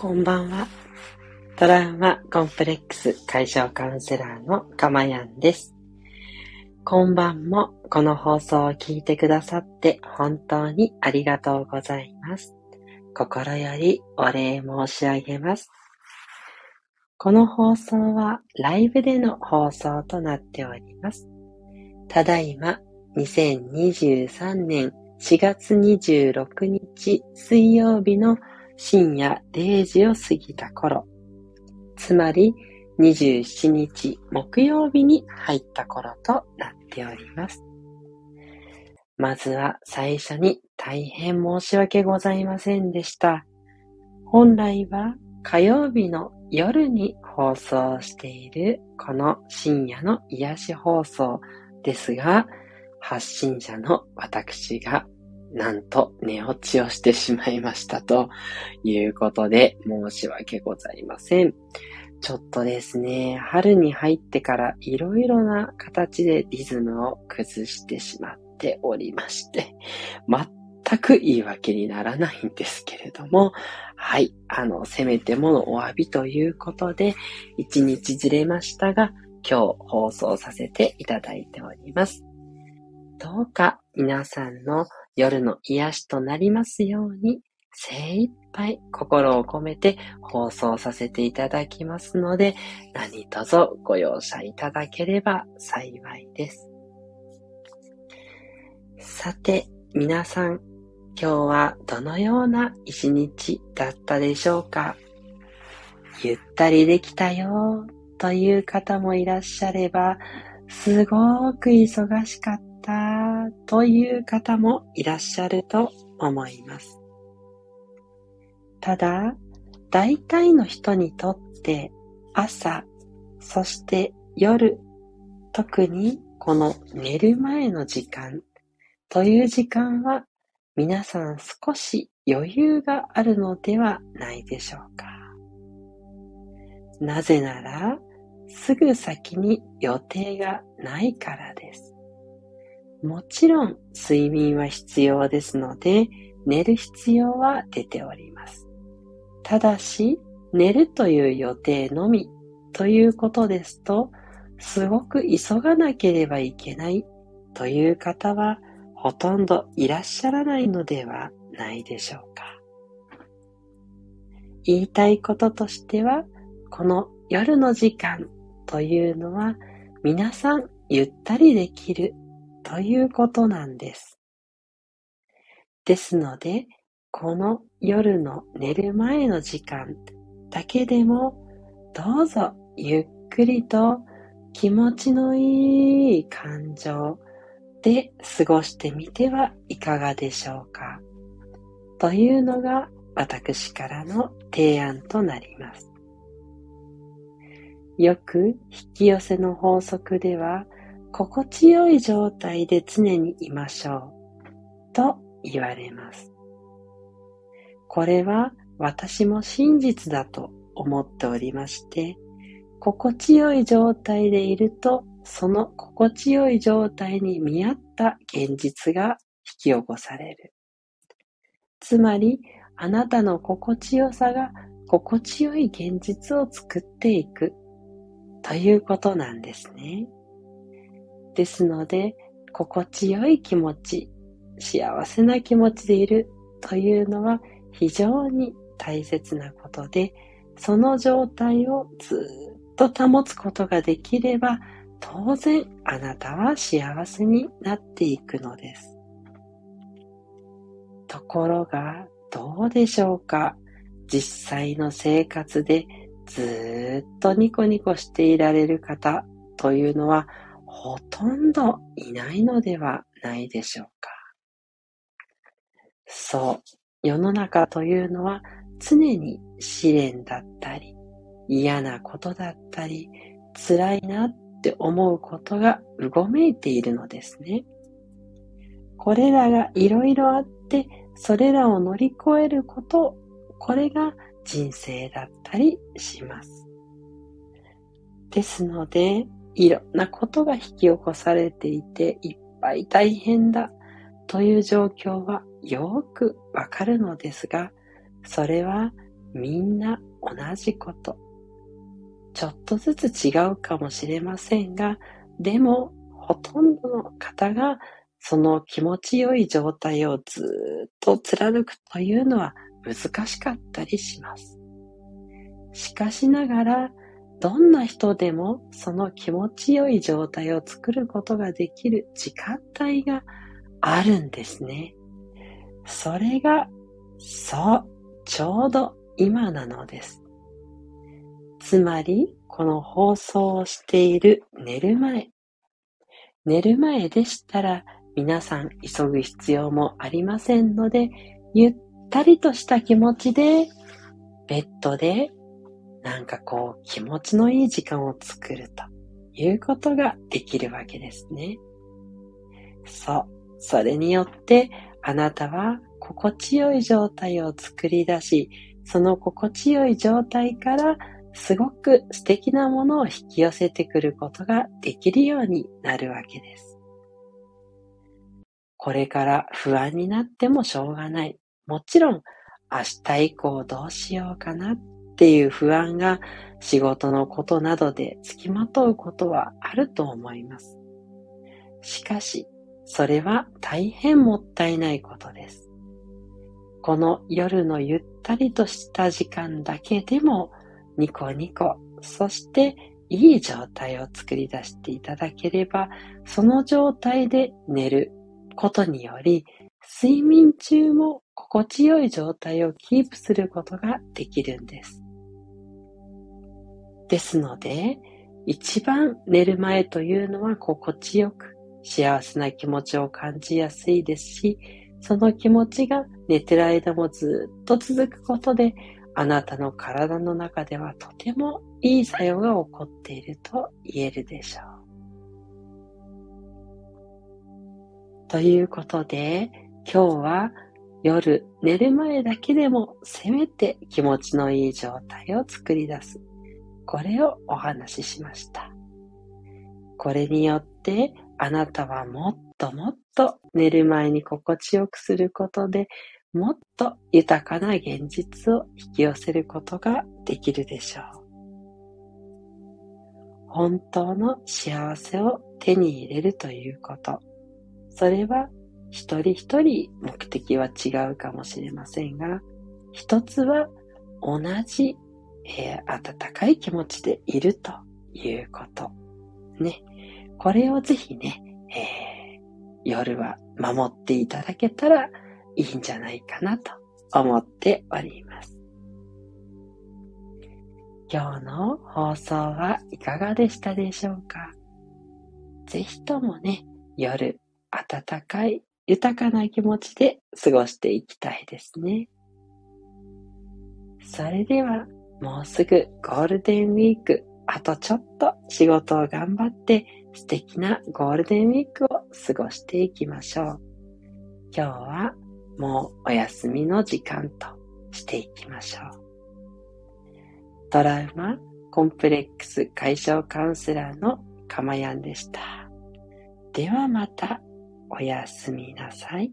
こんばんは。トラウマコンプレックス解消カウンセラーのかまやんです。今晩もこの放送を聞いてくださって本当にありがとうございます。心よりお礼申し上げます。この放送はライブでの放送となっております。ただいま2023年4月26日水曜日の深夜0時を過ぎた頃、つまり27日木曜日に入った頃となっております。まずは最初に大変申し訳ございませんでした。本来は火曜日の夜に放送しているこの深夜の癒し放送ですが、発信者の私がなんと寝落ちをしてしまいましたということで申し訳ございません。ちょっとですね、春に入ってからいろいろな形でリズムを崩してしまっておりまして、全く言い訳にならないんですけれども、はい、あの、せめてものお詫びということで、一日ずれましたが、今日放送させていただいております。どうか皆さんの夜の癒しとなりますように、精一杯心を込めて放送させていただきますので、何卒ご容赦いただければ幸いです。さて、皆さん、今日はどのような一日だったでしょうか？ゆったりできたよという方もいらっしゃれば、すごく忙しかっったという方もいらっしゃると思います。ただ、大体の人にとって朝、そして夜、特にこの寝る前の時間という時間は皆さん少し余裕があるのではないでしょうか。なぜなら、すぐ先に予定がないからです。もちろん睡眠は必要ですので、寝る必要は出ております。ただし、寝るという予定のみということですと、すごく急がなければいけないという方はほとんどいらっしゃらないのではないでしょうか。言いたいこととしては、この夜の時間というのは皆さんゆったりできるということなんです。ですので、この夜の寝る前の時間だけでも、どうぞゆっくりと気持ちのいい感情で過ごしてみてはいかがでしょうか。というのが私からの提案となります。よく引き寄せの法則では、心地よい状態で常にいましょうと言われます。これは私も真実だと思っておりまして、心地よい状態でいると、その心地よい状態に見合った現実が引き起こされる。つまり、あなたの心地よさが心地よい現実を作っていくということなんですね。ですので、心地よい気持ち、幸せな気持ちでいるというのは非常に大切なことで、その状態をずっと保つことができれば、当然あなたは幸せになっていくのです。ところが、どうでしょうか？実際の生活でずっとニコニコしていられる方というのはほとんどいないのではないでしょうか。そう、世の中というのは常に試練だったり、嫌なことだったり、辛いなって思うことがうごめいているのですね。これらがいろいろあって、それらを乗り越えること、これが人生だったりします。ですので、いろんなことが引き起こされていて、いっぱい大変だという状況はよくわかるのですが、それはみんな同じこと。ちょっとずつ違うかもしれませんが、でもほとんどの方がその気持ちよい状態をずっと貫くというのは難しかったりします。しかしながら、どんな人でもその気持ちよい状態を作ることができる時間帯があるんですね。それが、そう、ちょうど今なのです。つまり、この放送をしている寝る前。寝る前でしたら、皆さん急ぐ必要もありませんので、ゆったりとした気持ちで、ベッドでなんかこう気持ちのいい時間を作るということができるわけですね。そう。それによってあなたは心地よい状態を作り出し、その心地よい状態からすごく素敵なものを引き寄せてくることができるようになるわけです。これから不安になってもしょうがない。もちろん明日以降どうしようかなっていう不安が仕事のことなどで付きまとうことはあると思います。しかし、それは大変もったいないことです。この夜のゆったりとした時間だけでもニコニコ、そしていい状態を作り出していただければ、その状態で寝ることにより、睡眠中も心地よい状態をキープすることができるんです。ですので、一番寝る前というのは心地よく幸せな気持ちを感じやすいですし、その気持ちが寝てる間もずっと続くことで、あなたの体の中ではとてもいい作用が起こっていると言えるでしょう。ということで、今日は夜寝る前だけでもせめて気持ちのいい状態を作り出す。これをお話ししました。これによってあなたはもっともっと寝る前に心地よくすることでもっと豊かな現実を引き寄せることができるでしょう。本当の幸せを手に入れるということ。それは一人一人目的は違うかもしれませんが、一つは同じえー、温かい気持ちでいるということ。ね。これをぜひね、えー、夜は守っていただけたらいいんじゃないかなと思っております。今日の放送はいかがでしたでしょうか？ぜひともね、夜、暖かい、豊かな気持ちで過ごしていきたいですね。それでは、もうすぐゴールデンウィーク、あとちょっと仕事を頑張って素敵なゴールデンウィークを過ごしていきましょう。今日はもうお休みの時間としていきましょう。トラウマコンプレックス解消カウンセラーのかまやんでした。ではまたおやすみなさい。